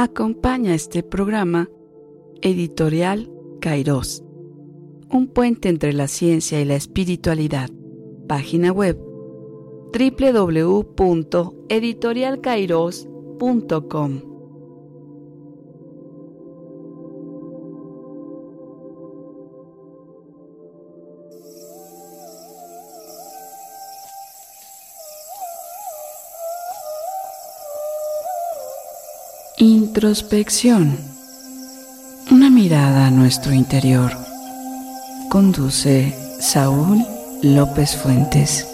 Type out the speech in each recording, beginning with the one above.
Acompaña este programa Editorial Kairos, un puente entre la ciencia y la espiritualidad. Página web www.editorialkairos.com Introspección. Una mirada a nuestro interior. Conduce Saúl López Fuentes.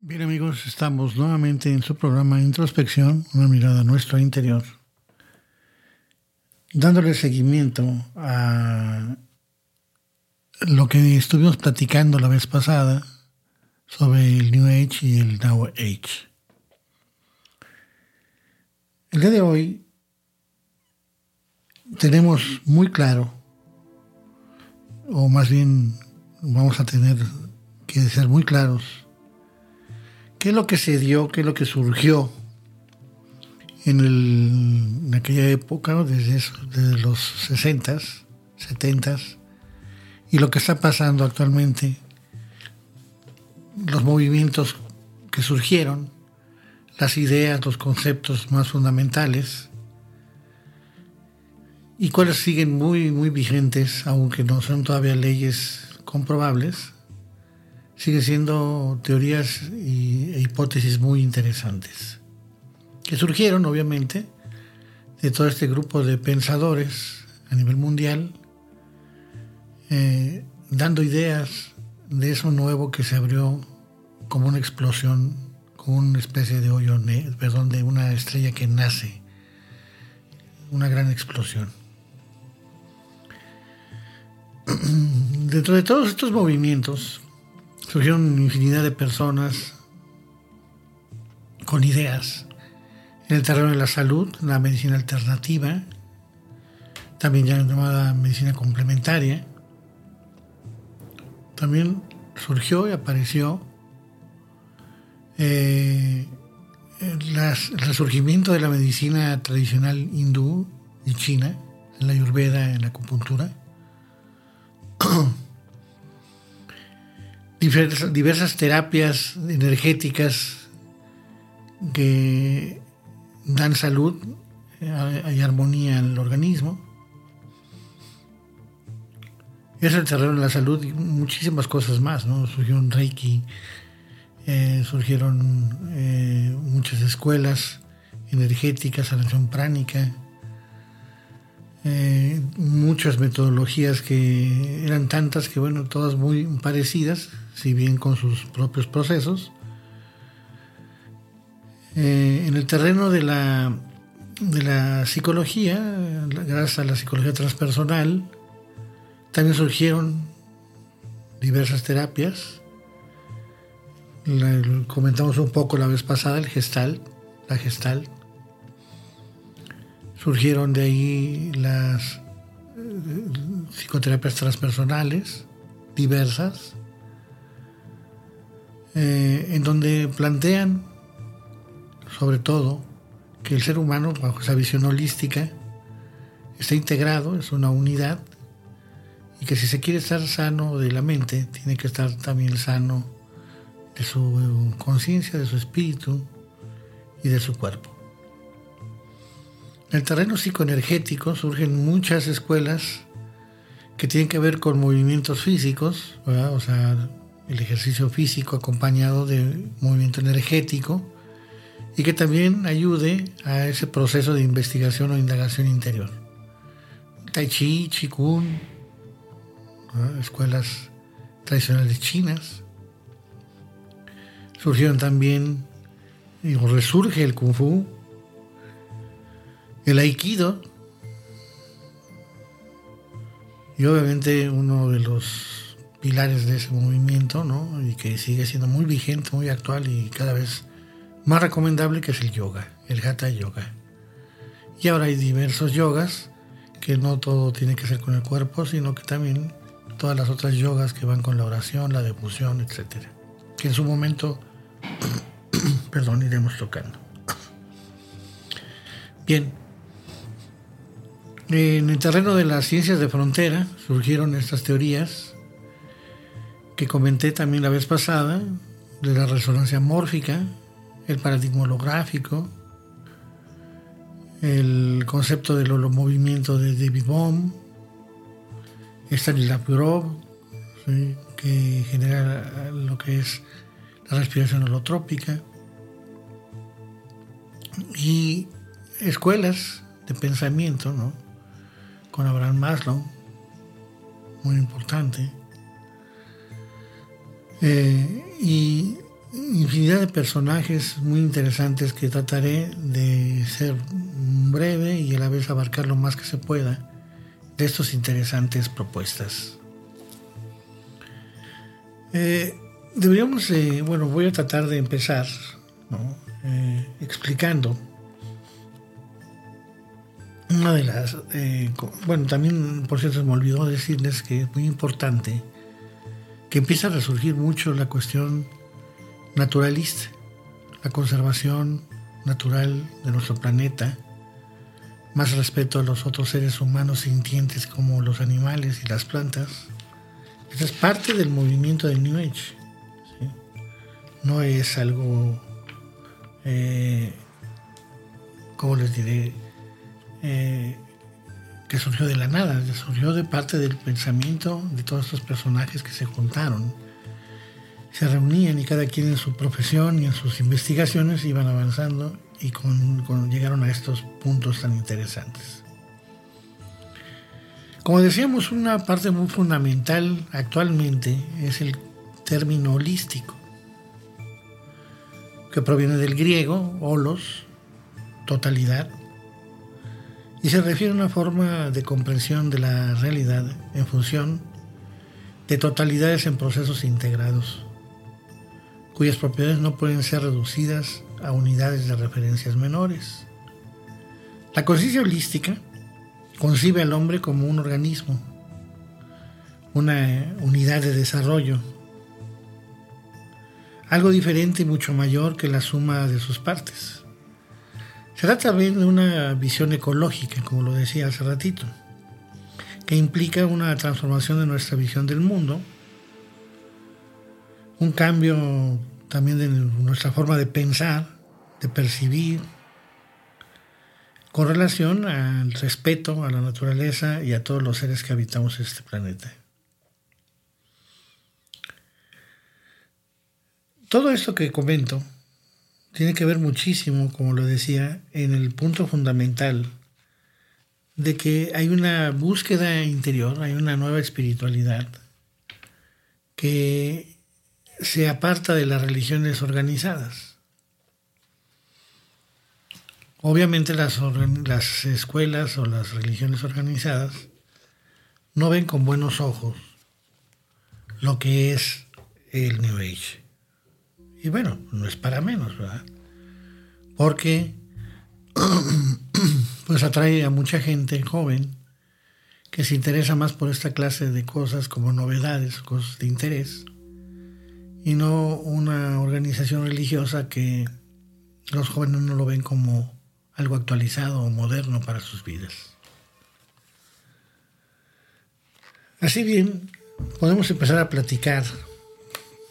Bien amigos, estamos nuevamente en su programa Introspección, una mirada a nuestro interior dándole seguimiento a lo que estuvimos platicando la vez pasada sobre el New Age y el Now Age. El día de hoy tenemos muy claro, o más bien vamos a tener que ser muy claros, qué es lo que se dio, qué es lo que surgió en, el, en aquella época, desde, desde los 60s, 70s, y lo que está pasando actualmente, los movimientos que surgieron, las ideas, los conceptos más fundamentales, y cuáles siguen muy, muy vigentes, aunque no son todavía leyes comprobables, siguen siendo teorías e hipótesis muy interesantes que surgieron obviamente de todo este grupo de pensadores a nivel mundial, eh, dando ideas de eso nuevo que se abrió como una explosión, como una especie de hoyo, perdón, de una estrella que nace, una gran explosión. Dentro de todos estos movimientos surgieron infinidad de personas con ideas en el terreno de la salud, la medicina alternativa, también ya llamada medicina complementaria. También surgió y apareció eh, el resurgimiento de la medicina tradicional hindú y china, en la ayurveda, en la acupuntura. diversas, diversas terapias energéticas que dan salud, hay armonía en el organismo. Es el terreno de la salud y muchísimas cosas más, ¿no? Surgieron Reiki, eh, surgieron eh, muchas escuelas energéticas, sanación pránica, eh, muchas metodologías que eran tantas que, bueno, todas muy parecidas, si bien con sus propios procesos eh, en el terreno de la, de la psicología, gracias a la psicología transpersonal, también surgieron diversas terapias. comentamos un poco la vez pasada el gestal, la gestal. Surgieron de ahí las eh, psicoterapias transpersonales diversas, eh, en donde plantean sobre todo, que el ser humano, bajo esa visión holística, está integrado, es una unidad, y que si se quiere estar sano de la mente, tiene que estar también sano de su conciencia, de su espíritu y de su cuerpo. En el terreno psicoenergético surgen muchas escuelas que tienen que ver con movimientos físicos, o sea, el ejercicio físico acompañado de movimiento energético, y que también ayude a ese proceso de investigación o indagación interior. Tai Chi, Qigong, escuelas tradicionales chinas. Surgieron también, o resurge el Kung Fu, el Aikido, y obviamente uno de los pilares de ese movimiento, ¿no? y que sigue siendo muy vigente, muy actual y cada vez más recomendable que es el yoga, el hatha yoga. Y ahora hay diversos yogas que no todo tiene que ser con el cuerpo, sino que también todas las otras yogas que van con la oración, la devoción, etc. Que en su momento, perdón, iremos tocando. Bien, en el terreno de las ciencias de frontera surgieron estas teorías que comenté también la vez pasada, de la resonancia mórfica, el paradigma holográfico, el concepto del movimiento de David Bohm, Stanislav Grof, que genera lo que es la respiración holotrópica, y escuelas de pensamiento, ¿no? con Abraham Maslow, muy importante, eh, y infinidad de personajes muy interesantes que trataré de ser breve y a la vez abarcar lo más que se pueda de estas interesantes propuestas. Eh, deberíamos, eh, bueno, voy a tratar de empezar eh, explicando una de las, bueno, también por cierto me olvidó decirles que es muy importante que empieza a resurgir mucho la cuestión naturalista, la conservación natural de nuestro planeta, más respeto a los otros seres humanos sintientes como los animales y las plantas. Esa es parte del movimiento del New Age. No es algo, eh, ¿cómo les diré? Eh, que surgió de la nada, surgió de parte del pensamiento de todos estos personajes que se juntaron. Se reunían y cada quien en su profesión y en sus investigaciones iban avanzando y con, llegaron a estos puntos tan interesantes. Como decíamos, una parte muy fundamental actualmente es el término holístico, que proviene del griego, holos, totalidad, y se refiere a una forma de comprensión de la realidad en función de totalidades en procesos integrados, cuyas propiedades no pueden ser reducidas a unidades de referencias menores. La conciencia holística concibe al hombre como un organismo, una unidad de desarrollo, algo diferente y mucho mayor que la suma de sus partes. Se trata también de una visión ecológica, como lo decía hace ratito, que implica una transformación de nuestra visión del mundo, un cambio también de nuestra forma de pensar, de percibir, con relación al respeto a la naturaleza y a todos los seres que habitamos este planeta. Todo esto que comento tiene que ver muchísimo, como lo decía, en el punto fundamental de que hay una búsqueda interior, hay una nueva espiritualidad que se aparta de las religiones organizadas. Obviamente las, las escuelas o las religiones organizadas no ven con buenos ojos lo que es el New Age. Y bueno, no es para menos, ¿verdad? Porque pues atrae a mucha gente joven que se interesa más por esta clase de cosas como novedades, cosas de interés, y no una organización religiosa que los jóvenes no lo ven como algo actualizado o moderno para sus vidas. Así bien, podemos empezar a platicar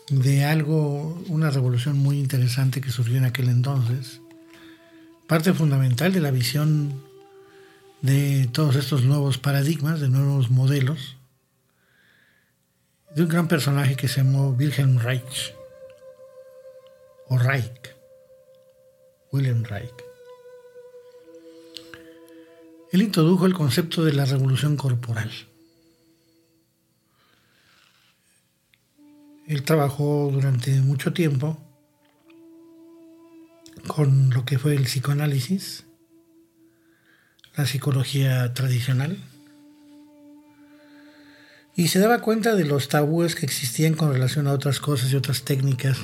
de algo, una revolución muy interesante que surgió en aquel entonces, parte fundamental de la visión de todos estos nuevos paradigmas, de nuevos modelos, de un gran personaje que se llamó Wilhelm Reich, o Reich, Wilhelm Reich. Él introdujo el concepto de la revolución corporal. Él trabajó durante mucho tiempo con lo que fue el psicoanálisis, la psicología tradicional, y se daba cuenta de los tabúes que existían con relación a otras cosas y otras técnicas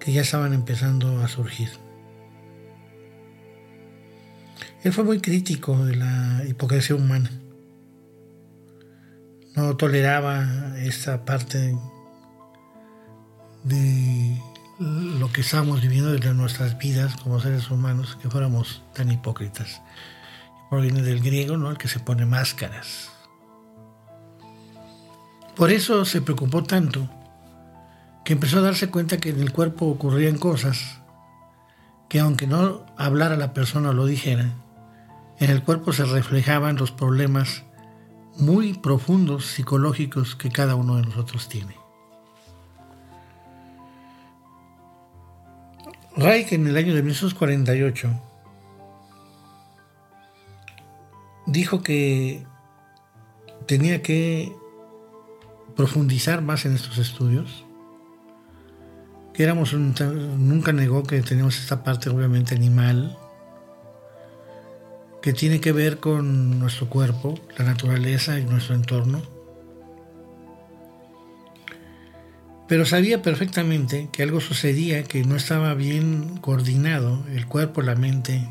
que ya estaban empezando a surgir. Él fue muy crítico de la hipocresía humana. No toleraba esta parte de lo que estamos viviendo desde nuestras vidas como seres humanos, que fuéramos tan hipócritas. Proviene del griego, ¿no? El que se pone máscaras. Por eso se preocupó tanto que empezó a darse cuenta que en el cuerpo ocurrían cosas que aunque no hablara la persona o lo dijera, en el cuerpo se reflejaban los problemas muy profundos psicológicos que cada uno de nosotros tiene. Reich en el año de 1948 dijo que tenía que profundizar más en estos estudios, que éramos nunca negó que teníamos esta parte obviamente animal, que tiene que ver con nuestro cuerpo, la naturaleza y nuestro entorno. Pero sabía perfectamente que algo sucedía que no estaba bien coordinado el cuerpo, la mente,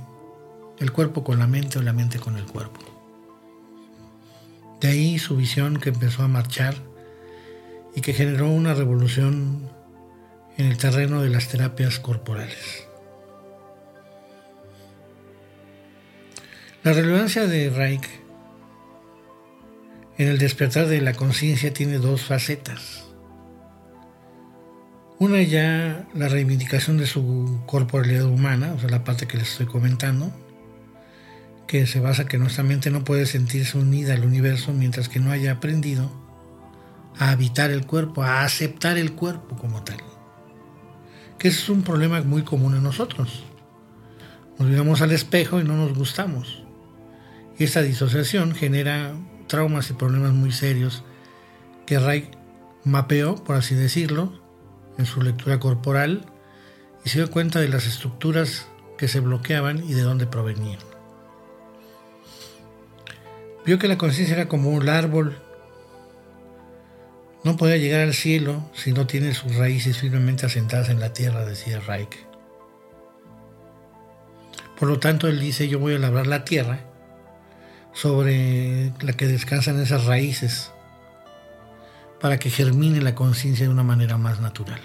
el cuerpo con la mente o la mente con el cuerpo. De ahí su visión que empezó a marchar y que generó una revolución en el terreno de las terapias corporales. La relevancia de Reich en el despertar de la conciencia tiene dos facetas. Una ya la reivindicación de su corporalidad humana, o sea, la parte que les estoy comentando, que se basa que nuestra mente no puede sentirse unida al universo mientras que no haya aprendido a habitar el cuerpo, a aceptar el cuerpo como tal. Que es un problema muy común en nosotros. Nos miramos al espejo y no nos gustamos. Y esta disociación genera traumas y problemas muy serios que Reich mapeó, por así decirlo, en su lectura corporal y se dio cuenta de las estructuras que se bloqueaban y de dónde provenían. Vio que la conciencia era como un árbol. No podía llegar al cielo si no tiene sus raíces firmemente asentadas en la tierra, decía Reich. Por lo tanto, él dice, yo voy a labrar la tierra sobre la que descansan esas raíces para que germine la conciencia de una manera más natural.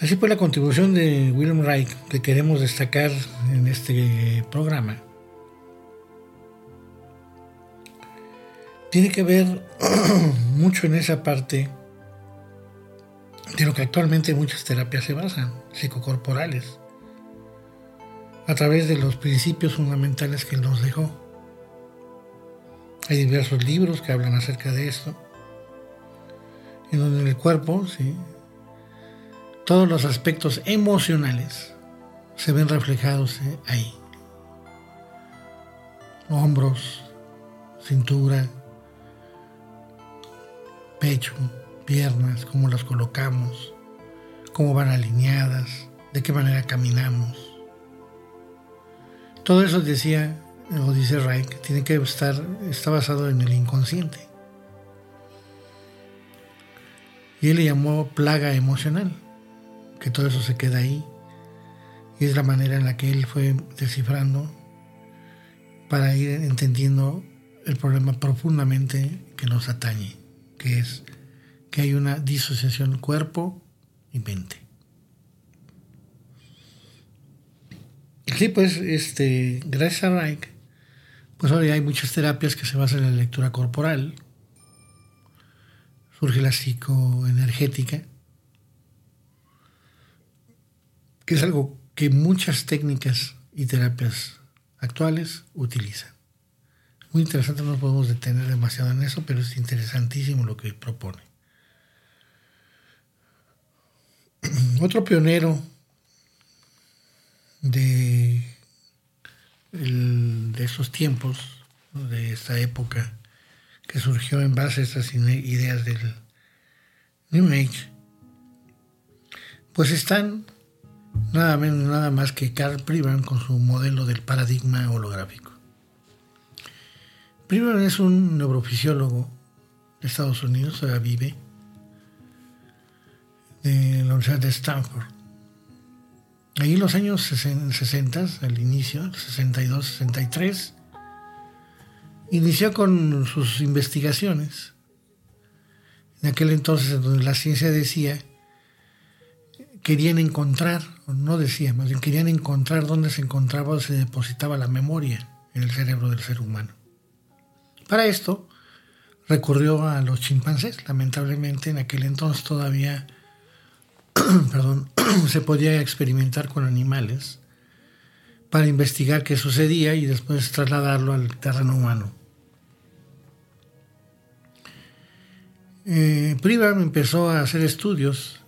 Así pues la contribución de William Reich que queremos destacar en este programa tiene que ver mucho en esa parte de lo que actualmente muchas terapias se basan, psicocorporales a través de los principios fundamentales que nos dejó. Hay diversos libros que hablan acerca de esto, en donde el cuerpo, todos los aspectos emocionales se ven reflejados ahí. Hombros, cintura, pecho, piernas, cómo las colocamos, cómo van alineadas, de qué manera caminamos todo eso decía, o dice Reich, tiene que estar, está basado en el inconsciente. Y él le llamó plaga emocional, que todo eso se queda ahí. Y es la manera en la que él fue descifrando para ir entendiendo el problema profundamente que nos atañe, que es que hay una disociación cuerpo y mente. Sí, pues, este, gracias a Reich, pues ahora hay muchas terapias que se basan en la lectura corporal. Surge la psicoenergética, que es algo que muchas técnicas y terapias actuales utilizan. Muy interesante, no podemos detener demasiado en eso, pero es interesantísimo lo que propone. Otro pionero de, de esos tiempos, de esta época que surgió en base a estas ideas del New Age, pues están nada menos nada más que Carl Privan con su modelo del paradigma holográfico. Privan es un neurofisiólogo de Estados Unidos, todavía vive, de la Universidad de Stanford ahí en los años 60, al inicio, 62, 63, inició con sus investigaciones. En aquel entonces, donde la ciencia decía, querían encontrar, no decía, más bien querían encontrar dónde se encontraba o se depositaba la memoria en el cerebro del ser humano. Para esto, recurrió a los chimpancés. Lamentablemente, en aquel entonces todavía perdón, se podía experimentar con animales para investigar qué sucedía y después trasladarlo al terreno humano. Eh, empezó a hacer estudios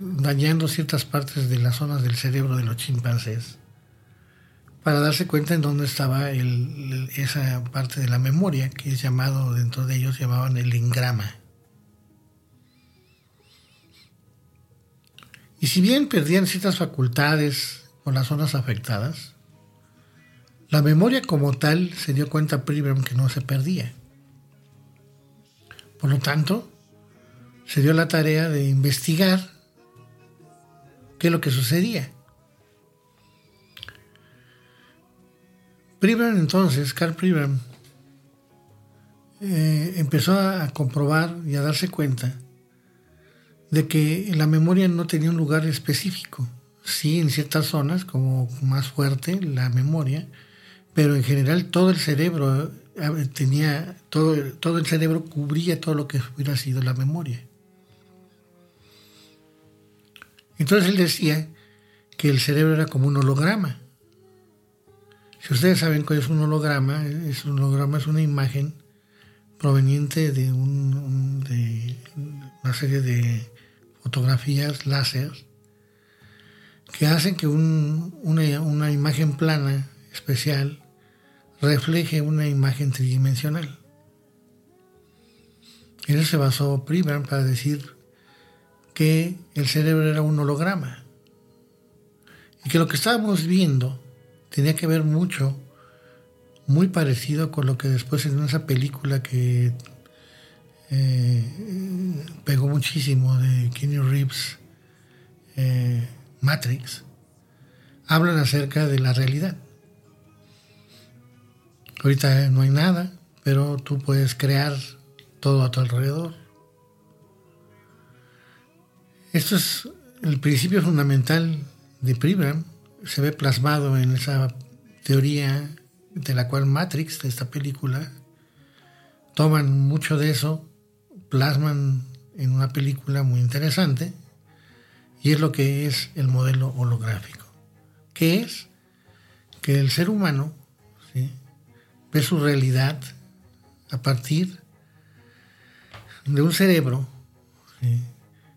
dañando ciertas partes de las zonas del cerebro de los chimpancés para darse cuenta en dónde estaba esa parte de la memoria que es llamado, dentro de ellos llamaban el engrama. Y si bien perdían ciertas facultades con las zonas afectadas, la memoria como tal se dio cuenta Pribram que no se perdía. Por lo tanto, se dio la tarea de investigar qué es lo que sucedía. Pribram entonces, Carl Pribram, eh, empezó a comprobar y a darse cuenta de que la memoria no tenía un lugar específico. Sí, en ciertas zonas, como más fuerte la memoria, pero en general todo el cerebro eh, tenía, todo, todo el cerebro cubría todo lo que hubiera sido la memoria. Entonces él decía que el cerebro era como un holograma. Si ustedes saben cuál es un holograma, es un holograma es una imagen proveniente de, un, de una serie de fotografías láser que hacen que una, imagen plana especial refleje una imagen tridimensional. En eso se basó Primer para decir que el cerebro era un holograma y que lo que estábamos viendo tenía que ver mucho, muy parecido con lo que después en esa película que eh, pegó muchísimo de Kenny Reeves, eh, Matrix, hablan acerca de la realidad. Ahorita no hay nada, pero tú puedes crear todo a tu alrededor. Esto es el principio fundamental de Pribram, se ve plasmado en esa teoría de la cual Matrix, de esta película, toman mucho de eso plasman en una película muy interesante y es lo que es el modelo holográfico, que es que el ser humano ve su realidad a partir de un cerebro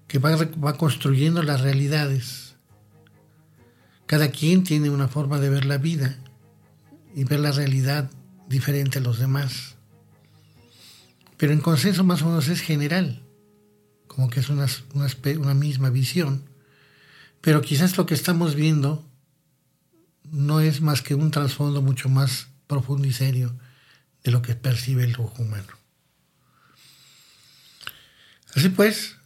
que va, construyendo las realidades. Cada quien tiene una forma de ver la vida y ver la realidad diferente a los demás pero en consenso más o menos es general, como que es una, misma visión, pero quizás lo que estamos viendo no es más que un trasfondo mucho más profundo y serio de lo que percibe el ojo humano. Así pues,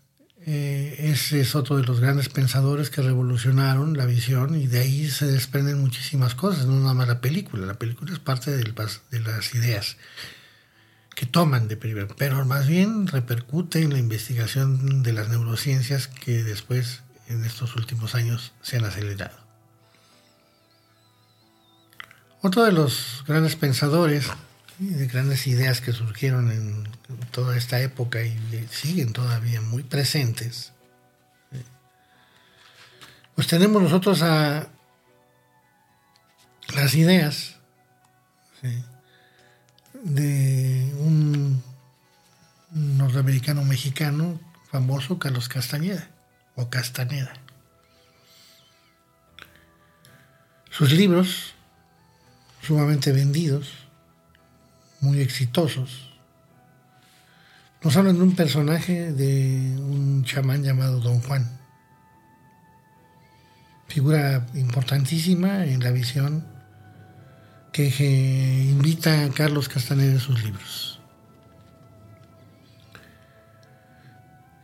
eh, ese es otro de los grandes pensadores que revolucionaron la visión y de ahí se desprenden muchísimas cosas, no nada más la película, la película es parte de las ideas que toman de primer, pero más bien repercute en la investigación de las neurociencias que después en estos últimos años se han acelerado. Otro de los grandes pensadores de grandes ideas que surgieron en toda esta época y siguen todavía muy presentes, pues tenemos nosotros a las ideas de un norteamericano mexicano famoso, Carlos Castañeda, o Castaneda. Sus libros, sumamente vendidos, muy exitosos, nos hablan de un personaje de un chamán llamado Don Juan, figura importantísima en la visión que invita a Carlos Castaneda a sus libros.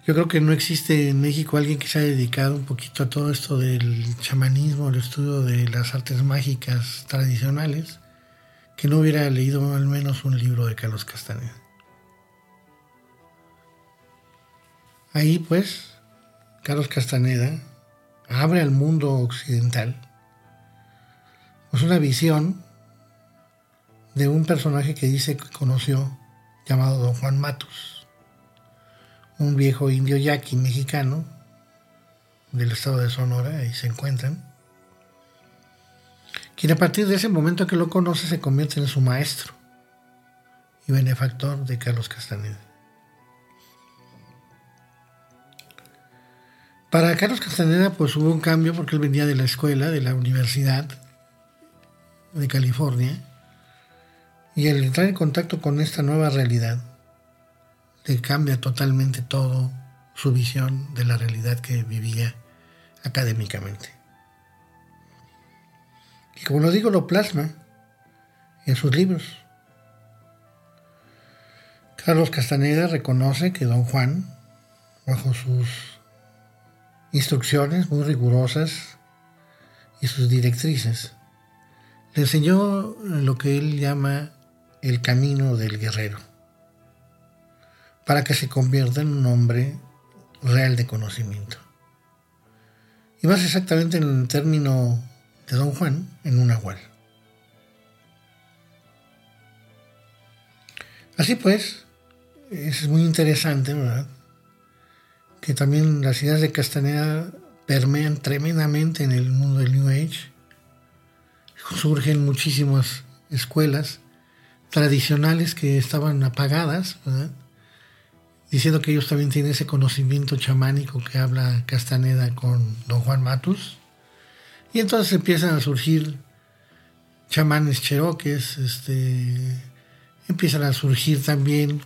Yo creo que no existe en México alguien que se haya dedicado un poquito a todo esto del chamanismo, el estudio de las artes mágicas tradicionales, que no hubiera leído al menos un libro de Carlos Castaneda. Ahí pues, Carlos Castaneda abre al mundo occidental pues una visión de un personaje que dice que conoció llamado Don Juan Matus un viejo indio yaqui mexicano del estado de Sonora, ahí se encuentran, quien a partir de ese momento que lo conoce se convierte en su maestro y benefactor de Carlos Castaneda. Para Carlos Castaneda pues hubo un cambio porque él venía de la escuela, de la Universidad de California, y al entrar en contacto con esta nueva realidad, le cambia totalmente todo su visión de la realidad que vivía académicamente. Y como lo digo, lo plasma en sus libros. Carlos Castaneda reconoce que don Juan, bajo sus instrucciones muy rigurosas y sus directrices, le enseñó lo que él llama el camino del guerrero para que se convierta en un hombre real de conocimiento. Y más exactamente en el término de Don Juan, en un agual. Así pues, es muy interesante, ¿verdad? Que también las ideas de Castaneda permean tremendamente en el mundo del New Age. Surgen muchísimas escuelas tradicionales que estaban apagadas, diciendo que ellos también tienen ese conocimiento chamánico que habla Castaneda con don Juan Matus. Y entonces empiezan a surgir chamanes cheroques, este, empiezan a surgir también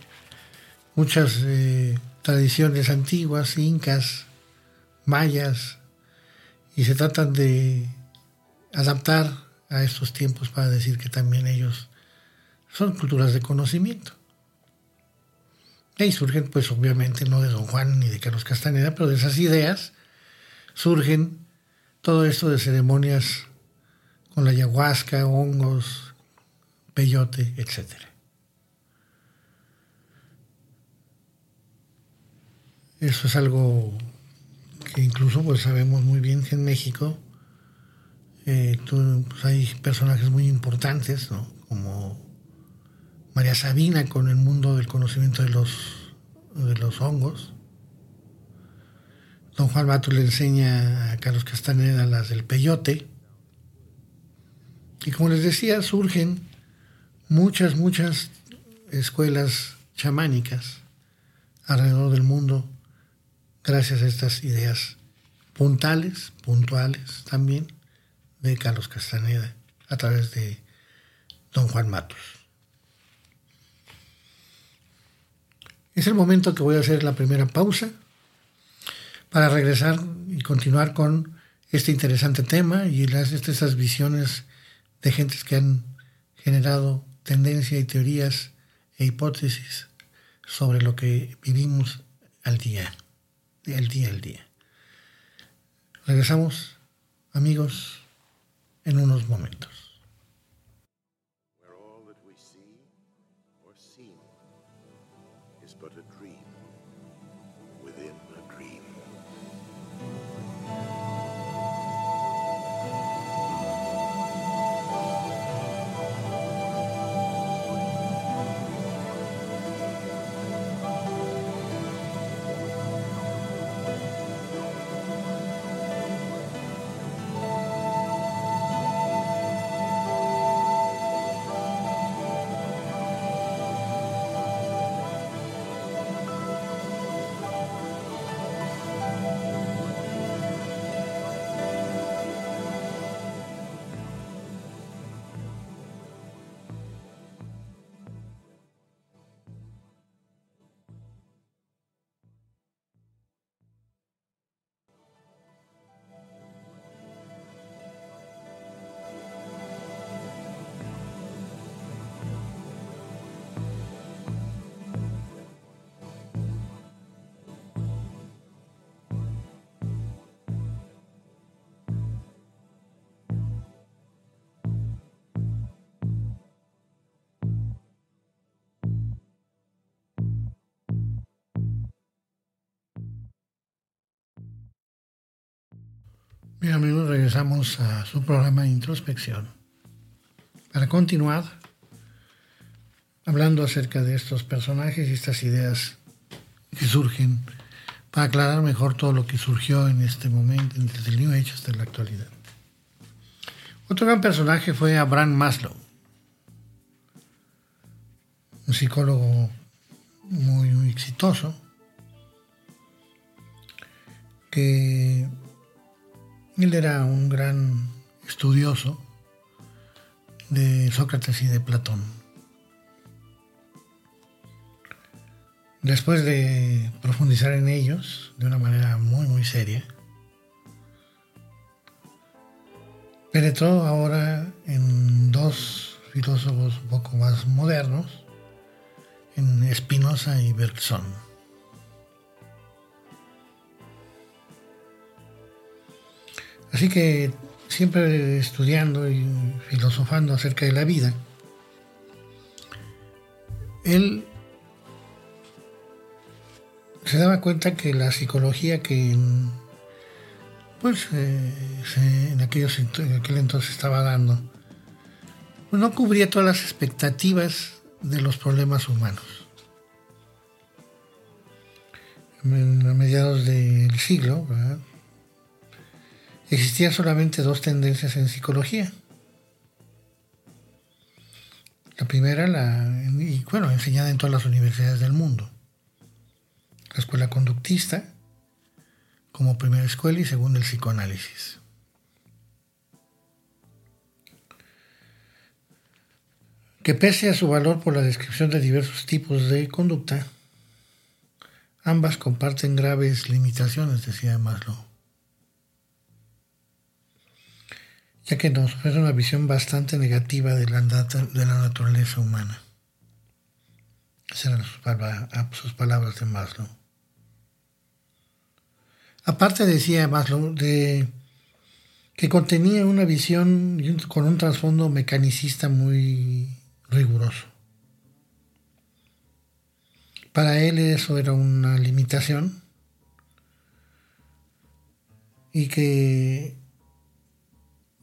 muchas eh, tradiciones antiguas, incas, mayas, y se tratan de adaptar a estos tiempos para decir que también ellos son culturas de conocimiento. Y surgen, pues obviamente, no de Don Juan ni de Carlos Castaneda, pero de esas ideas surgen todo esto de ceremonias con la ayahuasca, hongos, peyote, etc. Eso es algo que incluso pues sabemos muy bien que en México eh, pues, hay personajes muy importantes, ¿no? como María Sabina con el mundo del conocimiento de los, de los hongos. Don Juan Mato le enseña a Carlos Castaneda las del peyote. Y como les decía, surgen muchas, muchas escuelas chamánicas alrededor del mundo gracias a estas ideas puntales, puntuales también, de Carlos Castaneda a través de don Juan Matos. Es el momento que voy a hacer la primera pausa para regresar y continuar con este interesante tema y las, estas visiones de gentes que han generado tendencia y teorías e hipótesis sobre lo que vivimos al día, el día al día. Regresamos, amigos, en unos momentos. Bien amigos, regresamos a su programa de introspección para continuar hablando acerca de estos personajes y estas ideas que surgen para aclarar mejor todo lo que surgió en este momento, desde el New Age hasta la actualidad. Otro gran personaje fue Abraham Maslow, un psicólogo muy, muy exitoso, que él era un gran estudioso de Sócrates y de Platón. Después de profundizar en ellos de una manera muy, muy seria, penetró ahora en dos filósofos un poco más modernos, en Spinoza y Bergson. Así que siempre estudiando y filosofando acerca de la vida, él se daba cuenta que la psicología que pues eh, en, aquellos, en aquel entonces estaba dando, pues no cubría todas las expectativas de los problemas humanos. a mediados del siglo, existían solamente dos tendencias en psicología. La primera, la, y bueno, enseñada en todas las universidades del mundo. La escuela conductista, como primera escuela y según el psicoanálisis. Que pese a su valor por la descripción de diversos tipos de conducta, ambas comparten graves limitaciones, decía Maslow, ya que nos ofrece una visión bastante negativa de la, naturaleza humana. Esas eran sus palabras de Maslow. Aparte decía Maslow de que contenía una visión con un trasfondo mecanicista muy riguroso. Para él eso era una limitación y que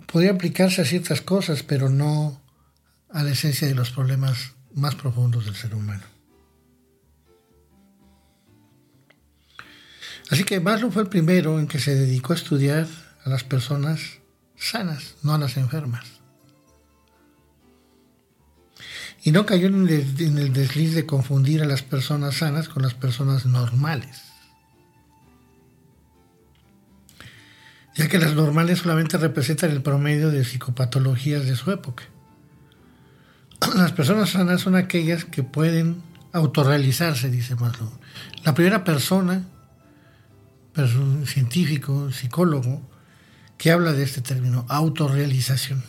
podía aplicarse a ciertas cosas, pero no a la esencia de los problemas más profundos del ser humano. Así que Maslow fue el primero en que se dedicó a estudiar a las personas sanas, no a las enfermas. Y no cayó en el desliz de confundir a las personas sanas con las personas normales. Ya que las normales solamente representan el promedio de psicopatologías de su época. Las personas sanas son aquellas que pueden autorrealizarse, dice Maslow. La primera persona un científico, psicólogo, que habla de este término, autorrealización,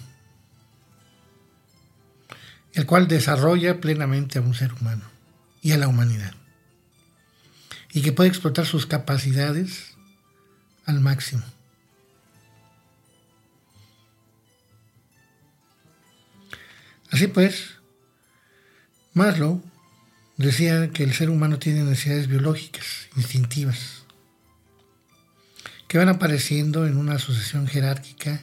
el cual desarrolla plenamente a un ser humano y a la humanidad, y que puede explotar sus capacidades al máximo. Así pues, Maslow decía que el ser humano tiene necesidades biológicas, instintivas, que van apareciendo en una sucesión jerárquica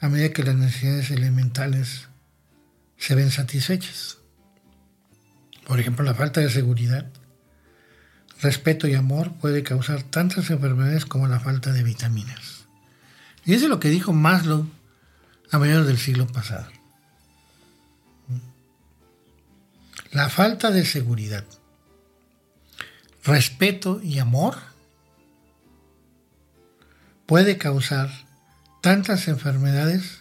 a medida que las necesidades elementales se ven satisfechas. Por ejemplo, la falta de seguridad, respeto y amor puede causar tantas enfermedades como la falta de vitaminas. Y eso es lo que dijo Maslow a mediados del siglo pasado. La falta de seguridad, respeto y amor puede causar tantas enfermedades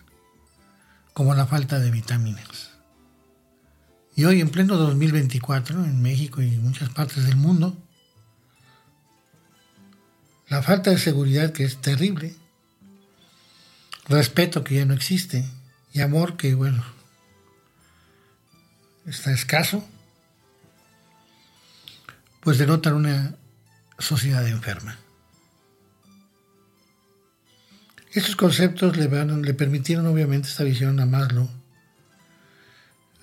como la falta de vitaminas. Y hoy en pleno 2024, en México y en muchas partes del mundo, la falta de seguridad que es terrible, respeto que ya no existe y amor que, bueno, está escaso, pues denotan una sociedad enferma. Estos conceptos le, permitieron obviamente esta visión a Maslow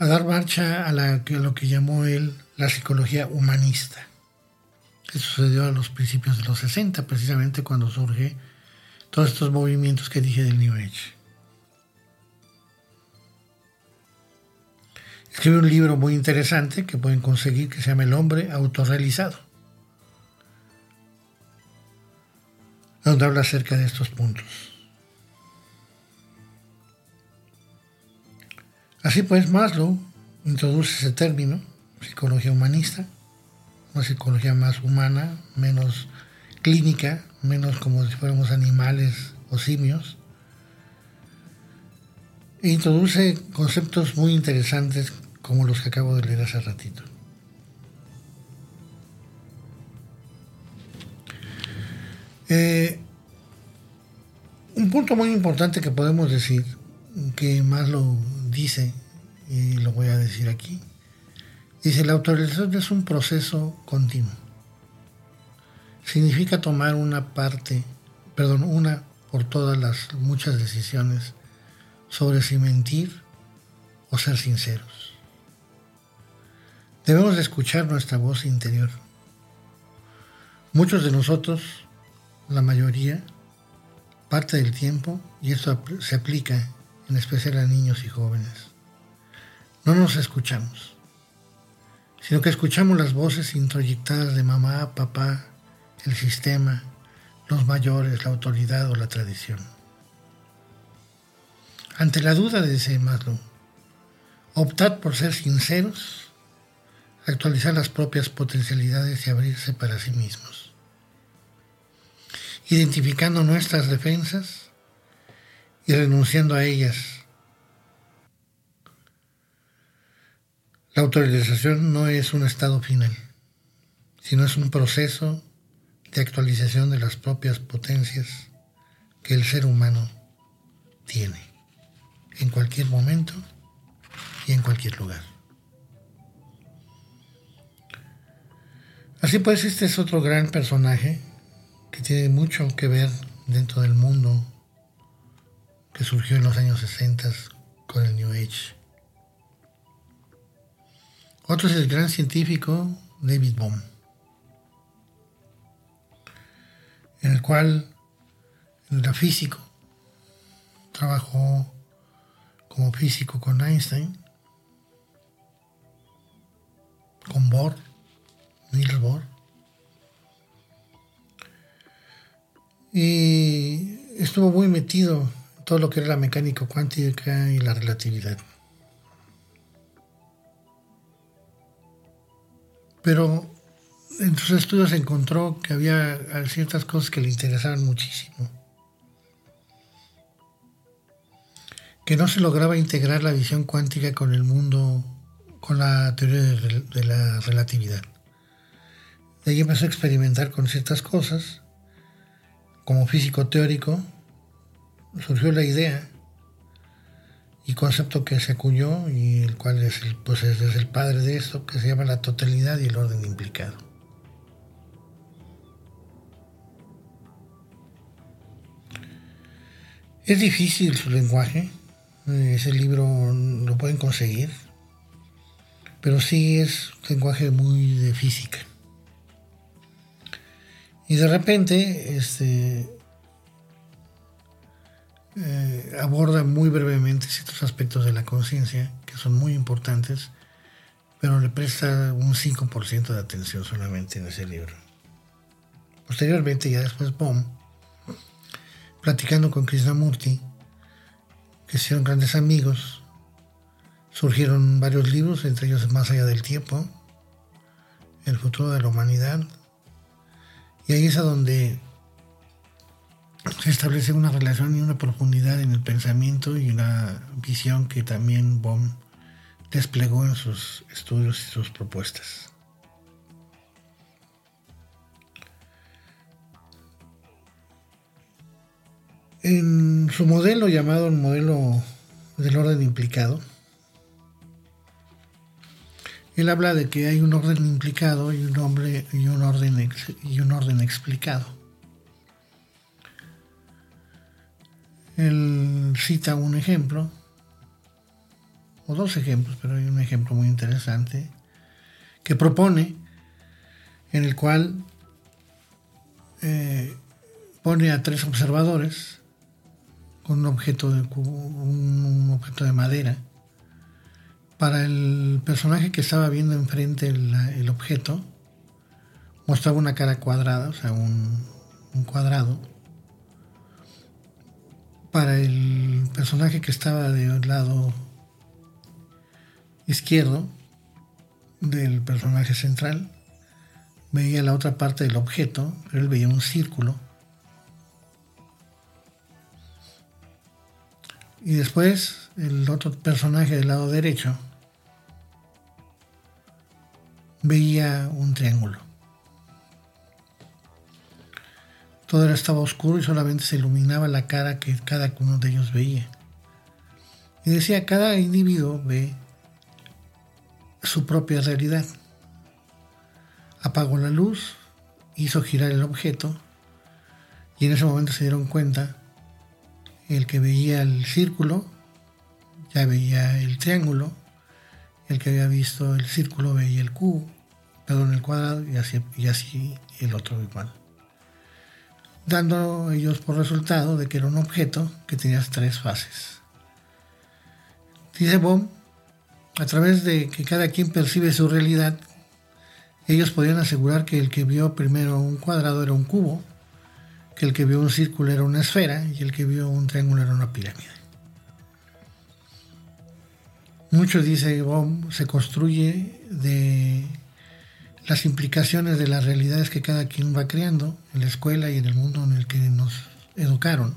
a dar marcha a, lo que llamó él la psicología humanista. Eso sucedió a los principios de los 60, precisamente cuando surge todos estos movimientos que dije del New Age. Escribe un libro muy interesante que pueden conseguir que se llama El hombre autorrealizado, donde habla acerca de estos puntos. Así pues, Maslow introduce ese término, psicología humanista, una psicología más humana, menos clínica, menos como si fuéramos animales o simios, e introduce conceptos muy interesantes como los que acabo de leer hace ratito. Eh, un punto muy importante que podemos decir, que más lo dice, y lo voy a decir aquí, dice, la autorización es un proceso continuo. Significa tomar una parte, perdón, una por todas las muchas decisiones sobre si mentir o ser sinceros. Debemos de escuchar nuestra voz interior. Muchos de nosotros, la mayoría, parte del tiempo, y esto se aplica en especial a niños y jóvenes, no nos escuchamos, sino que escuchamos las voces introyectadas de mamá, papá, el sistema, los mayores, la autoridad o la tradición. Ante la duda de ese Maslow, optad por ser sinceros, actualizar las propias potencialidades y abrirse para sí mismos. Identificando nuestras defensas y renunciando a ellas. La autorización no es un estado final, sino es un proceso de actualización de las propias potencias que el ser humano tiene en cualquier momento y en cualquier lugar. Así pues, este es otro gran personaje que tiene mucho que ver dentro del mundo que surgió en los años 60 con el New Age. Otro es el gran científico David Bohm. en el cual era físico, trabajó como físico con Einstein, con Bohr, Niels Bohr, y estuvo muy metido en todo lo que era la mecánica cuántica y la relatividad. Pero en sus estudios encontró que había ciertas cosas que le interesaban muchísimo. Que no se lograba integrar la visión cuántica con el mundo, con la teoría de, la relatividad. De ahí empezó a experimentar con ciertas cosas. Como físico teórico, surgió la idea y concepto que se acuñó y el cual es pues es el padre de esto, que se llama la totalidad y el orden implicado. Es difícil su lenguaje, ese libro lo pueden conseguir, pero sí es un lenguaje muy de física. Y de repente este, eh, aborda muy brevemente ciertos aspectos de la conciencia que son muy importantes, pero le presta un 5% de atención solamente en ese libro. Posteriormente, ya después Bohm platicando con Krishnamurti, que hicieron grandes amigos, surgieron varios libros, entre ellos Más allá del tiempo, El futuro de la humanidad, y ahí es a donde se establece una relación y una profundidad en el pensamiento y una visión que también Bohm desplegó en sus estudios y sus propuestas. En su modelo llamado el modelo del orden implicado, él habla de que hay un orden implicado y un, hombre, y un, orden, y un orden explicado. Él cita un ejemplo, o dos ejemplos, pero hay un ejemplo muy interesante, que propone en el cual eh, pone a tres observadores un objeto de, un objeto de madera. Para el personaje que estaba viendo enfrente el, objeto, mostraba una cara cuadrada, o sea, un, un cuadrado. Para el personaje que estaba del lado izquierdo del personaje central, veía la otra parte del objeto, pero él veía un círculo. Y después el otro personaje del lado derecho veía un triángulo. Todo estaba oscuro y solamente se iluminaba la cara que cada uno de ellos veía. Y decía, cada individuo ve su propia realidad. Apagó la luz, hizo girar el objeto y en ese momento se dieron cuenta, el que veía el círculo ya veía el triángulo, el que había visto el círculo veía el cubo, perdón, el cuadrado y así, y así el otro igual. Dando ellos por resultado de que era un objeto que tenía tres fases. Dice Bohm a través de que cada quien percibe su realidad, ellos podían asegurar que el que vio primero un cuadrado era un cubo, que el que vio un círculo era una esfera y el que vio un triángulo era una pirámide. Mucho, dice Bohm, se construye de las implicaciones de las realidades que cada quien va creando en la escuela y en el mundo en el que nos educaron,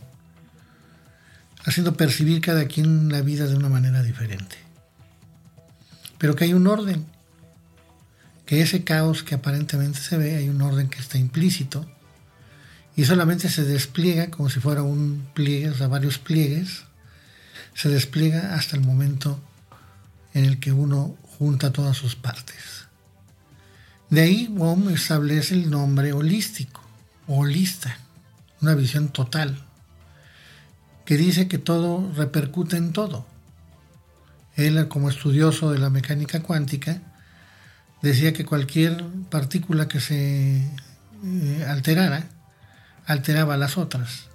haciendo percibir cada quien la vida de una manera diferente pero que hay un orden, que ese caos que aparentemente se ve, hay un orden que está implícito y solamente se despliega como si fuera un pliegue, o sea, varios pliegues, se despliega hasta el momento en el que uno junta todas sus partes. De ahí WOM establece el nombre holístico, holista, una visión total, que dice que todo repercute en todo. Él, como estudioso de la mecánica cuántica, decía que cualquier partícula que se eh, alterara, alteraba las otras.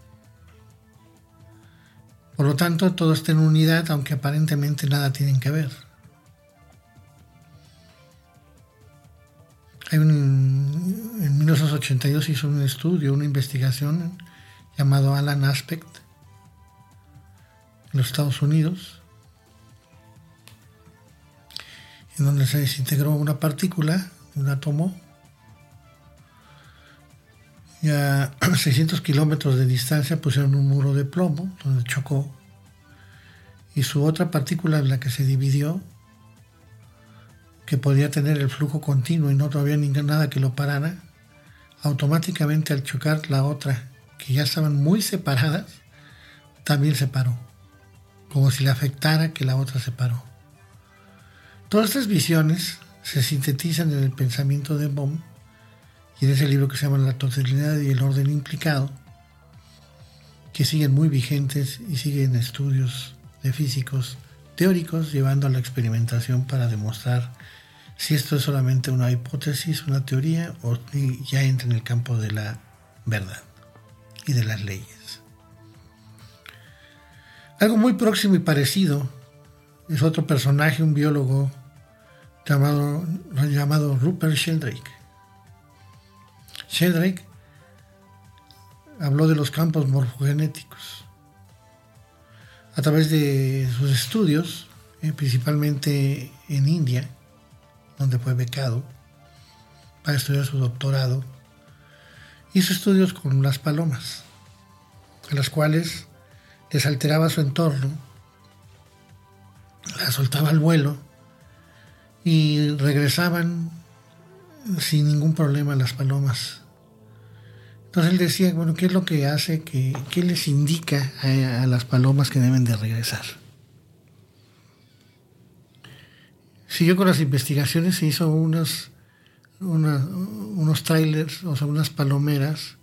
Por lo tanto, todo está en unidad, aunque aparentemente nada tienen que ver. en 1982 hizo un estudio, una investigación llamado Alan Aspect en los Estados Unidos, en donde se desintegró una partícula, un átomo, y a 600 kilómetros de distancia pusieron un muro de plomo donde chocó y su otra partícula, la que se dividió, que podía tener el flujo continuo y no todavía nada que lo parara, automáticamente al chocar la otra, que ya estaban muy separadas, también se paró, como si le afectara que la otra se paró. Todas estas visiones se sintetizan en el pensamiento de Bohm y en ese libro que se llama La totalidad y el orden implicado, que siguen muy vigentes y siguen estudios de físicos teóricos llevando a la experimentación para demostrar si esto es solamente una hipótesis, una teoría o ya entra en el campo de la verdad y de las leyes. Algo muy próximo y parecido es otro personaje, un biólogo llamado, llamado Rupert Sheldrake. Sheldrake habló de los campos morfogenéticos. A través de sus estudios, eh, principalmente en India, donde fue becado para estudiar su doctorado, hizo estudios con las palomas, a las cuales les alteraba su entorno, las soltaba al vuelo y regresaban sin ningún problema las palomas. Entonces él decía, bueno, ¿qué es lo que hace, que, qué les indica a, las palomas que deben de regresar? Siguió con las investigaciones, se hizo unos, unos trailers, o sea, unas palomeras,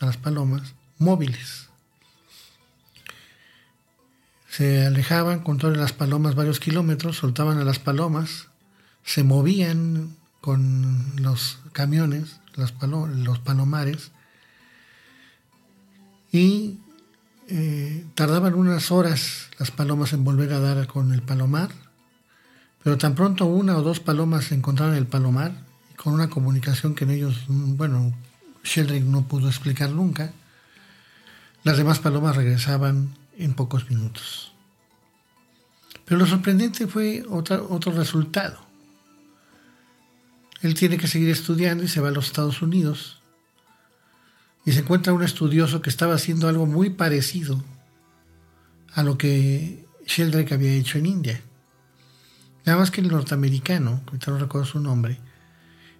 las palomas, móviles se alejaban con todas las palomas varios kilómetros, soltaban a las palomas, se movían con los camiones, los palomares, y eh, tardaban unas horas las palomas en volver a dar con el palomar, pero tan pronto una o dos palomas encontraron el palomar, con una comunicación que en ellos, bueno, Sheldrake no pudo explicar nunca, las demás palomas regresaban en pocos minutos. Pero lo sorprendente fue otro resultado. Él tiene que seguir estudiando y se va a los Estados Unidos. Y se encuentra un estudioso que estaba haciendo algo muy parecido a lo que Sheldrake había hecho en India. Nada más que el norteamericano, ahorita no recuerdo su nombre,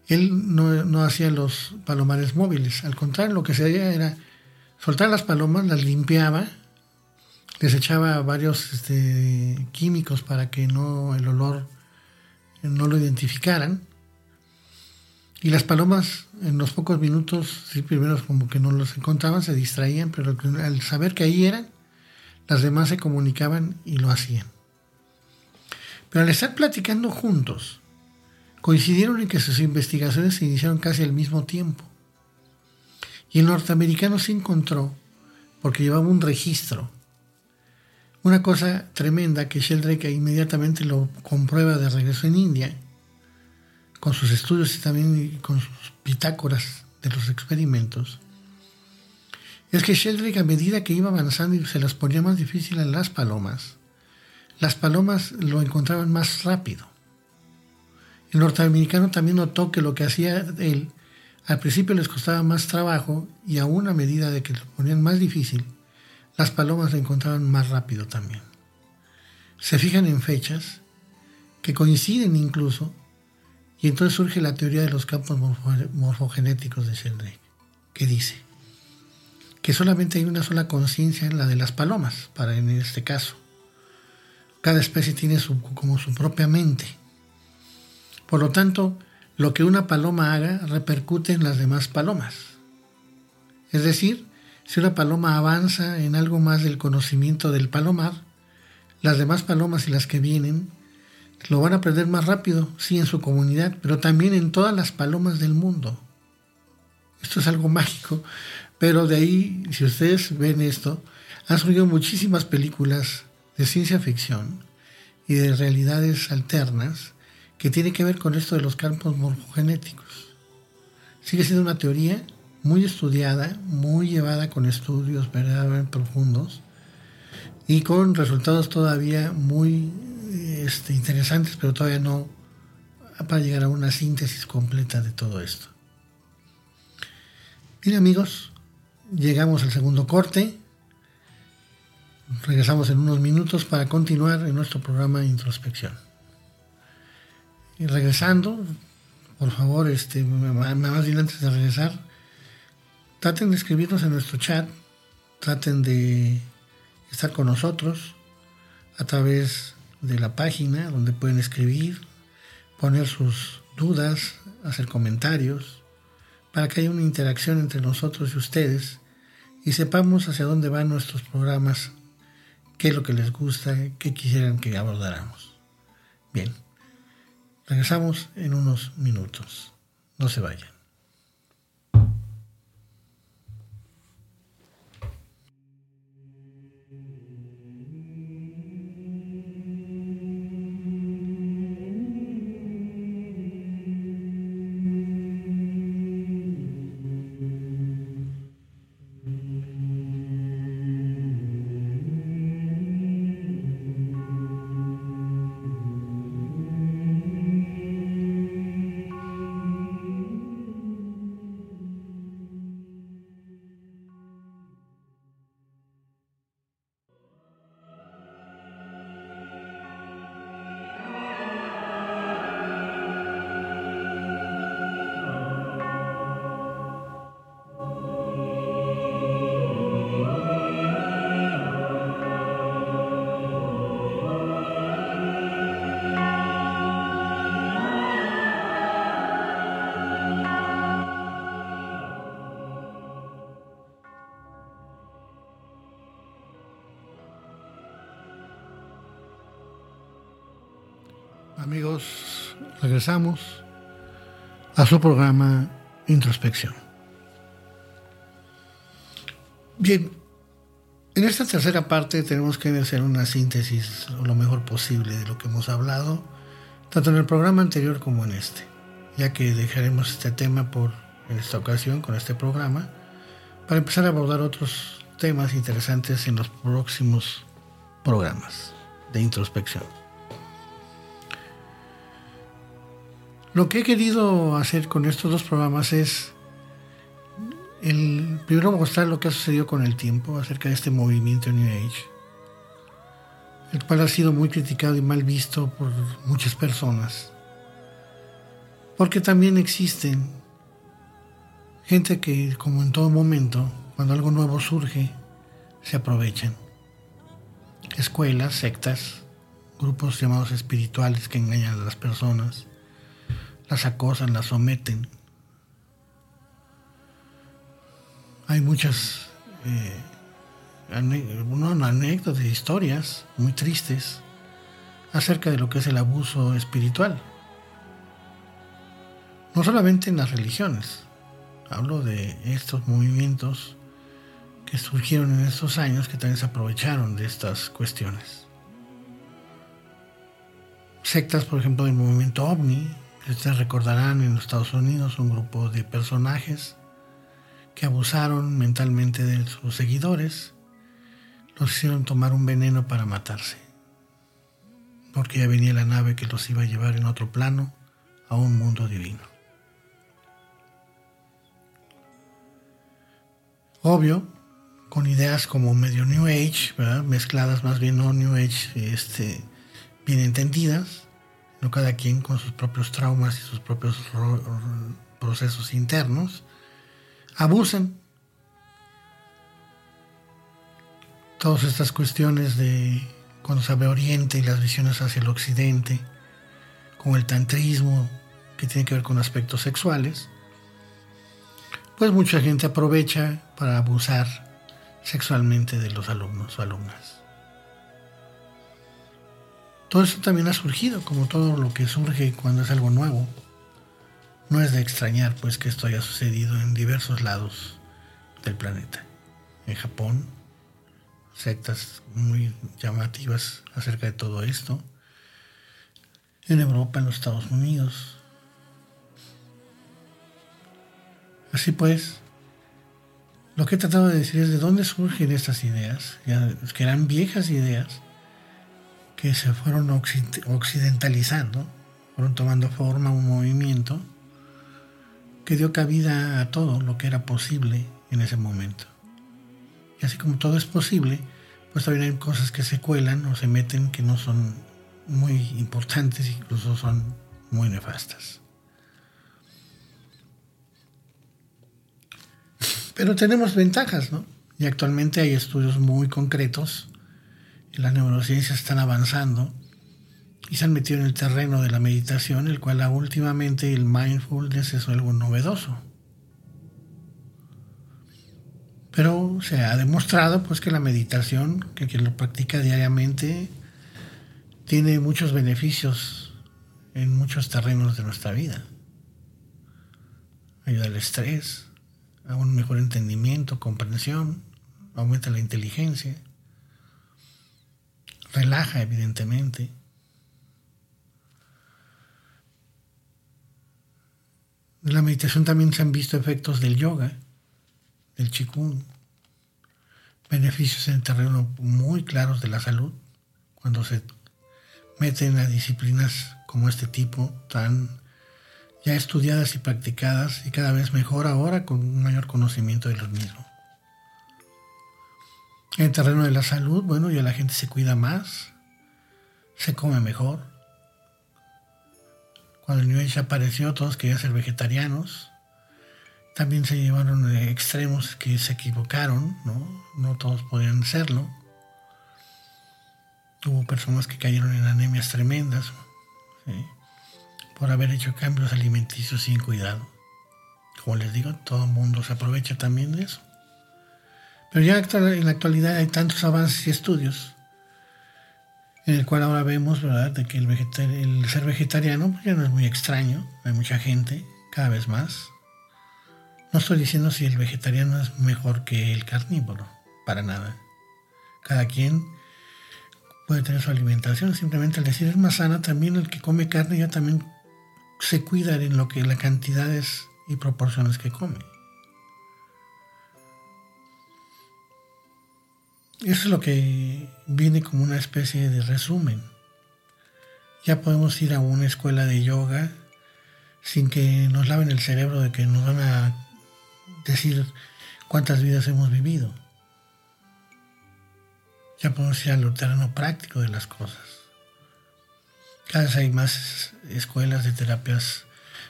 él no, hacía los palomares móviles. Al contrario, lo que se hacía era soltar las palomas, las limpiaba, les echaba varios este, químicos para que no el olor no lo identificaran y las palomas en los pocos minutos, sí, primero como que no los encontraban, se distraían, pero al saber que ahí eran, las demás se comunicaban y lo hacían. Pero al estar platicando juntos, coincidieron en que sus investigaciones se iniciaron casi al mismo tiempo. Y el norteamericano se encontró porque llevaba un registro. Una cosa tremenda que Sheldrake inmediatamente lo comprueba de regreso en India con sus estudios y también con sus bitácoras de los experimentos, es que Sheldrake a medida que iba avanzando se las ponía más difícil a las palomas, las palomas lo encontraban más rápido. El norteamericano también notó que lo que hacía él al principio les costaba más trabajo y aún a medida de que lo ponían más difícil, las palomas lo encontraban más rápido también. Se fijan en fechas que coinciden incluso y entonces surge la teoría de los campos morfogenéticos de Sheldrake, que dice que solamente hay una sola conciencia en la de las palomas, para en este caso. Cada especie tiene su, como su propia mente. Por lo tanto, lo que una paloma haga repercute en las demás palomas. Es decir, si una paloma avanza en algo más del conocimiento del palomar, las demás palomas y las que vienen lo van a perder más rápido, sí, en su comunidad, pero también en todas las palomas del mundo. Esto es algo mágico, pero de ahí, si ustedes ven esto, han surgido muchísimas películas de ciencia ficción y de realidades alternas que tienen que ver con esto de los campos morfogenéticos. Sigue siendo una teoría muy estudiada, muy llevada con estudios verdaderamente profundos y con resultados todavía muy este, interesantes, pero todavía no para llegar a una síntesis completa de todo esto. Bien amigos, llegamos al segundo corte. Regresamos en unos minutos para continuar en nuestro programa de introspección. Y regresando, por favor, este, más bien antes de regresar, traten de escribirnos en nuestro chat, traten de estar con nosotros a través de la página donde pueden escribir, poner sus dudas, hacer comentarios, para que haya una interacción entre nosotros y ustedes y sepamos hacia dónde van nuestros programas, qué es lo que les gusta, qué quisieran que abordáramos. Bien, regresamos en unos minutos. No se vayan. Amigos, regresamos a su programa Introspección. Bien, En esta tercera parte tenemos que hacer una síntesis lo mejor posible de lo que hemos hablado, tanto en el programa anterior como en este, ya que dejaremos este tema por en esta ocasión con este programa para empezar a abordar otros temas interesantes en los próximos programas de introspección. Lo que he querido hacer con estos dos programas es el primero mostrar lo que ha sucedido con el tiempo acerca de este movimiento New Age, el cual ha sido muy criticado y mal visto por muchas personas, porque también existen gente que, como en todo momento, cuando algo nuevo surge, se aprovechan. Escuelas, sectas, grupos llamados espirituales que engañan a las personas, las acosan, las someten, hay muchas eh, anécdotas, historias muy tristes acerca de lo que es el abuso espiritual. No solamente en las religiones, hablo de estos movimientos que surgieron en estos años que también se aprovecharon de estas cuestiones. Sectas, por ejemplo, del movimiento ovni, ustedes recordarán en los Estados Unidos un grupo de personajes que abusaron mentalmente de sus seguidores, los hicieron tomar un veneno para matarse, porque ya venía la nave que los iba a llevar en otro plano a un mundo divino. Obvio, con ideas como medio New Age, mezcladas más bien no New Age, este, bien entendidas, no cada quien con sus propios traumas y sus propios procesos internos, abusan. Todas estas cuestiones de cuando se ve Oriente y las visiones hacia el Occidente, con el tantrismo que tiene que ver con aspectos sexuales, pues mucha gente aprovecha para abusar sexualmente de los alumnos o alumnas. Todo eso también ha surgido, como todo lo que surge cuando es algo nuevo. No es de extrañar pues que esto haya sucedido en diversos lados del planeta. En Japón, sectas muy llamativas acerca de todo esto. En Europa, en los Estados Unidos. Así pues, lo que he tratado de decir es de dónde surgen estas ideas, que eran viejas ideas que se fueron occidentalizando, fueron tomando forma, un movimiento que dio cabida a todo lo que era posible en ese momento. Y así como todo es posible, pues también hay cosas que se cuelan o se meten que no son muy importantes, incluso son muy nefastas. Pero tenemos ventajas, ¿no? Y actualmente hay estudios muy concretos, las neurociencias están avanzando y se han metido en el terreno de la meditación, el cual últimamente el mindfulness es algo novedoso. Pero se ha demostrado pues que la meditación, que quien lo practica diariamente, tiene muchos beneficios en muchos terrenos de nuestra vida. Ayuda al estrés, a un mejor entendimiento, comprensión, aumenta la inteligencia, relaja evidentemente De la meditación también se han visto efectos del yoga, del chikun, beneficios en terreno muy claros de la salud, cuando se meten a disciplinas como este tipo, tan ya estudiadas y practicadas y cada vez mejor ahora con un mayor conocimiento de los mismos. En el terreno de la salud, bueno, ya la gente se cuida más, se come mejor, cuando el New Age apareció, todos querían ser vegetarianos. También se llevaron extremos que se equivocaron, ¿no? No todos podían serlo. Hubo personas que cayeron en anemias tremendas por haber hecho cambios alimenticios sin cuidado. Como les digo, todo el mundo se aprovecha también de eso. Pero ya en la actualidad hay tantos avances y estudios en el cual ahora vemos, ¿verdad?, de que el, ser vegetariano pues, ya no es muy extraño, hay mucha gente, cada vez más. No estoy diciendo si el vegetariano es mejor que el carnívoro, para nada. Cada quien puede tener su alimentación. Simplemente al decir es más sana, también el que come carne ya también se cuida en lo que las cantidades y proporciones que come. Eso es lo que viene como una especie de resumen. Ya podemos ir a una escuela de yoga sin que nos laven el cerebro de que nos van a decir cuántas vidas hemos vivido. Ya podemos ir al terreno práctico de las cosas. Cada vez hay más escuelas de terapias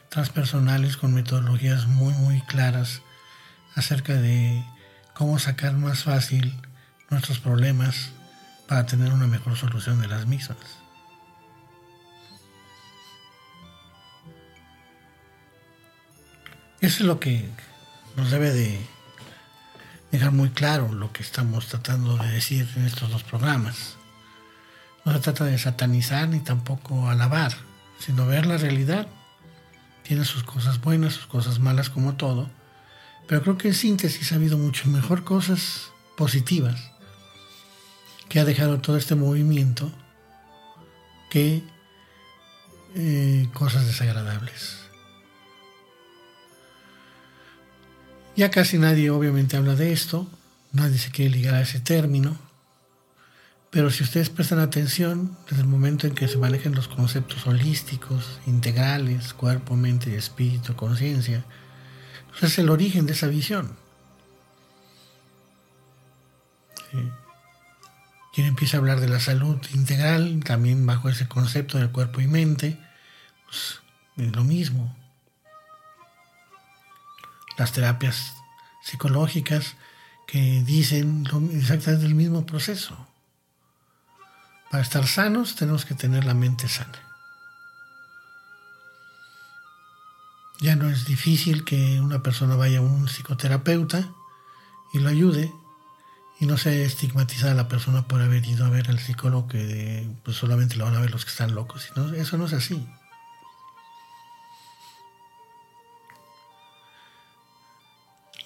transpersonales con metodologías muy muy claras acerca de cómo sacar más fácil nuestros problemas para tener una mejor solución de las mismas. Eso es lo que nos debe de dejar muy claro lo que estamos tratando de decir en estos dos programas. No se trata de satanizar ni tampoco alabar, sino ver la realidad. Tiene sus cosas buenas, sus cosas malas como todo, pero creo que en síntesis ha habido mucho mejor cosas positivas que ha dejado todo este movimiento que eh, cosas desagradables. Ya casi nadie obviamente habla de esto, nadie se quiere ligar a ese término, pero si ustedes prestan atención, desde el momento en que se manejan los conceptos holísticos, integrales, cuerpo, mente, espíritu, conciencia, pues es el origen de esa visión. Quien empieza a hablar de la salud integral, también bajo ese concepto del cuerpo y mente, pues es lo mismo las terapias psicológicas que dicen exactamente el mismo proceso. Para estar sanos tenemos que tener la mente sana. Ya no es difícil que una persona vaya a un psicoterapeuta y lo ayude y no se estigmatiza a la persona por haber ido a ver al psicólogo que pues solamente lo van a ver los que están locos. eso no es así.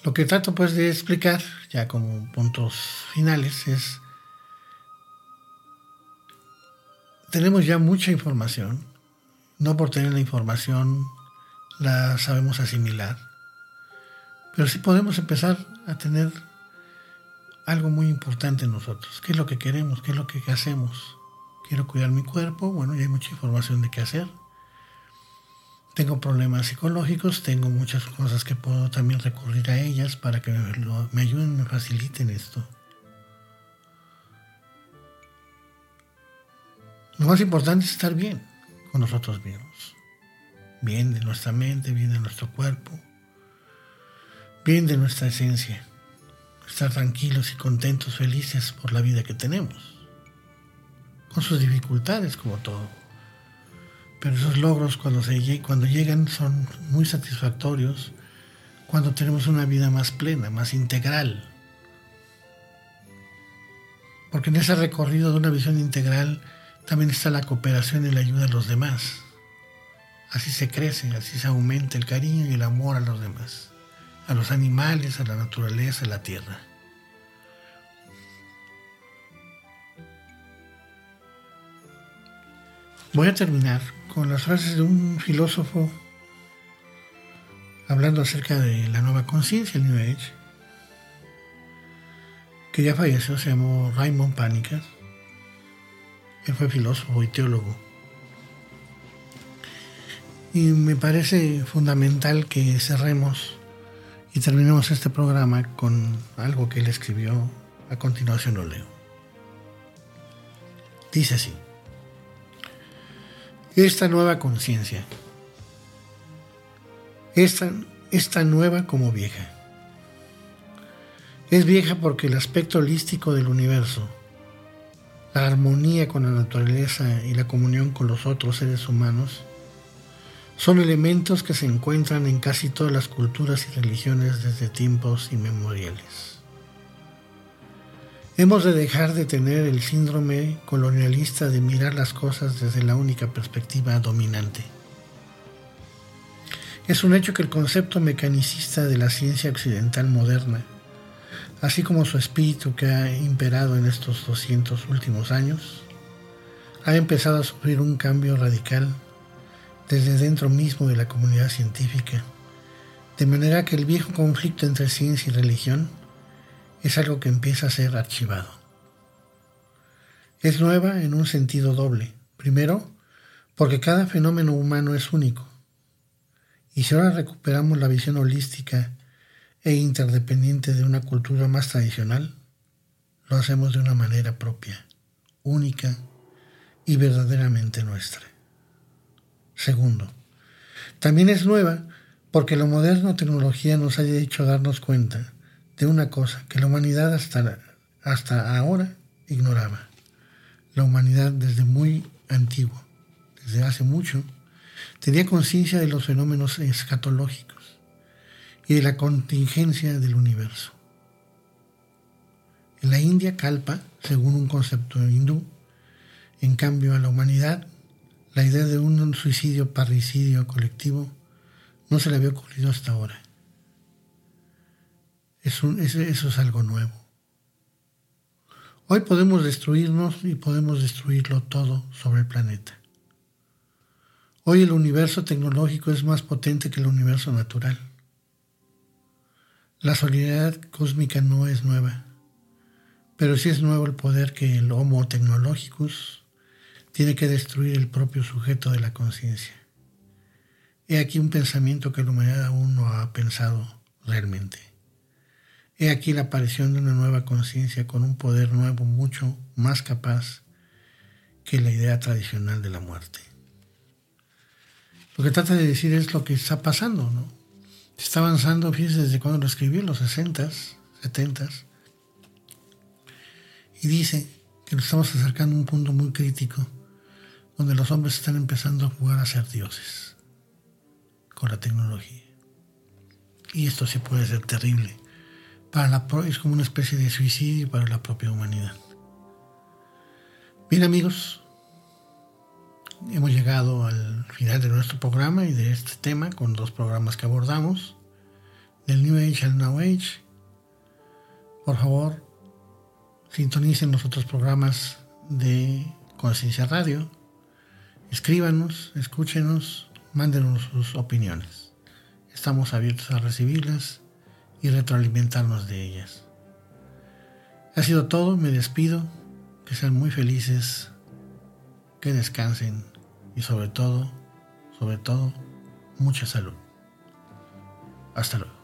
Lo que trato pues de explicar, ya como puntos finales, es, tenemos ya mucha información, no por tener la información la sabemos asimilar, pero sí podemos empezar a tener algo muy importante en nosotros, qué es lo que queremos, qué es lo que hacemos. Quiero cuidar mi cuerpo, bueno, ya hay mucha información de qué hacer tengo problemas psicológicos, tengo muchas cosas que puedo también recurrir a ellas para que me, ayuden, me faciliten esto. Lo más importante es estar bien con nosotros mismos. Bien de nuestra mente, bien de nuestro cuerpo, bien de nuestra esencia. Estar tranquilos y contentos, felices por la vida que tenemos. Con sus dificultades como todo. Pero esos logros cuando, se, llegan son muy satisfactorios cuando tenemos una vida más plena, más integral. Porque en ese recorrido de una visión integral también está la cooperación y la ayuda a los demás. Así se crece, así se aumenta el cariño y el amor a los demás, a los animales, a la naturaleza, a la tierra. Voy a terminar con las frases de un filósofo hablando acerca de la nueva conciencia, el New Age, que ya falleció, se llamó Raymond Panicas. Él fue filósofo y teólogo. Y me parece fundamental que cerremos y terminemos este programa con algo que él escribió. A continuación lo leo. Dice así esta nueva conciencia, esta, esta nueva como vieja. Es vieja porque el aspecto holístico del universo, la armonía con la naturaleza y la comunión con los otros seres humanos, son elementos que se encuentran en casi todas las culturas y religiones desde tiempos inmemoriales. Hemos de dejar de tener el síndrome colonialista de mirar las cosas desde la única perspectiva dominante. Es un hecho que el concepto mecanicista de la ciencia occidental moderna así como su espíritu que ha imperado en estos 200 últimos años, ha empezado a sufrir un cambio radical desde dentro mismo de la comunidad científica, de manera que el viejo conflicto entre ciencia y religión es algo que empieza a ser archivado. Es nueva en un sentido doble. Primero, porque cada fenómeno humano es único. Y si ahora recuperamos la visión holística e interdependiente de una cultura más tradicional, lo hacemos de una manera propia, única y verdaderamente nuestra. Segundo, también es nueva porque la moderna tecnología nos haya hecho darnos cuenta de una cosa que la humanidad hasta, hasta ahora ignoraba. La humanidad desde muy antiguo, desde hace mucho, tenía conciencia de los fenómenos escatológicos y de la contingencia del universo. En la India, Kalpa, según un concepto hindú, en cambio a la humanidad, la idea de un suicidio parricidio colectivo no se le había ocurrido hasta ahora. eso es algo nuevo. Hoy podemos destruirnos y podemos destruirlo todo sobre el planeta. Hoy el universo tecnológico es más potente que el universo natural. La solidaridad cósmica no es nueva, pero sí es nuevo el poder que el Homo Technologicus tiene que destruir el propio sujeto de la conciencia. He aquí un pensamiento que la humanidad aún no ha pensado realmente. He aquí la aparición de una nueva conciencia con un poder nuevo mucho más capaz que la idea tradicional de la muerte. Lo que trata de decir es lo que está pasando, ¿no? Se está avanzando, fíjense, desde cuando lo escribí, en los 60s, 70s. Y dice que nos estamos acercando a un punto muy crítico donde los hombres están empezando a jugar a ser dioses con la tecnología. Y esto sí puede ser terrible. Para la, es como una especie de suicidio para la propia humanidad. Bien amigos, hemos llegado al final de nuestro programa y de este tema con dos programas que abordamos, del New Age al Now Age. Por favor, sintonicen los otros programas de Conciencia Radio, escríbanos, escúchenos, mándenos sus opiniones. Estamos abiertos a recibirlas y retroalimentarnos de ellas. Ha sido todo, me despido, que sean muy felices, que descansen y sobre todo, sobre todo, mucha salud. Hasta luego.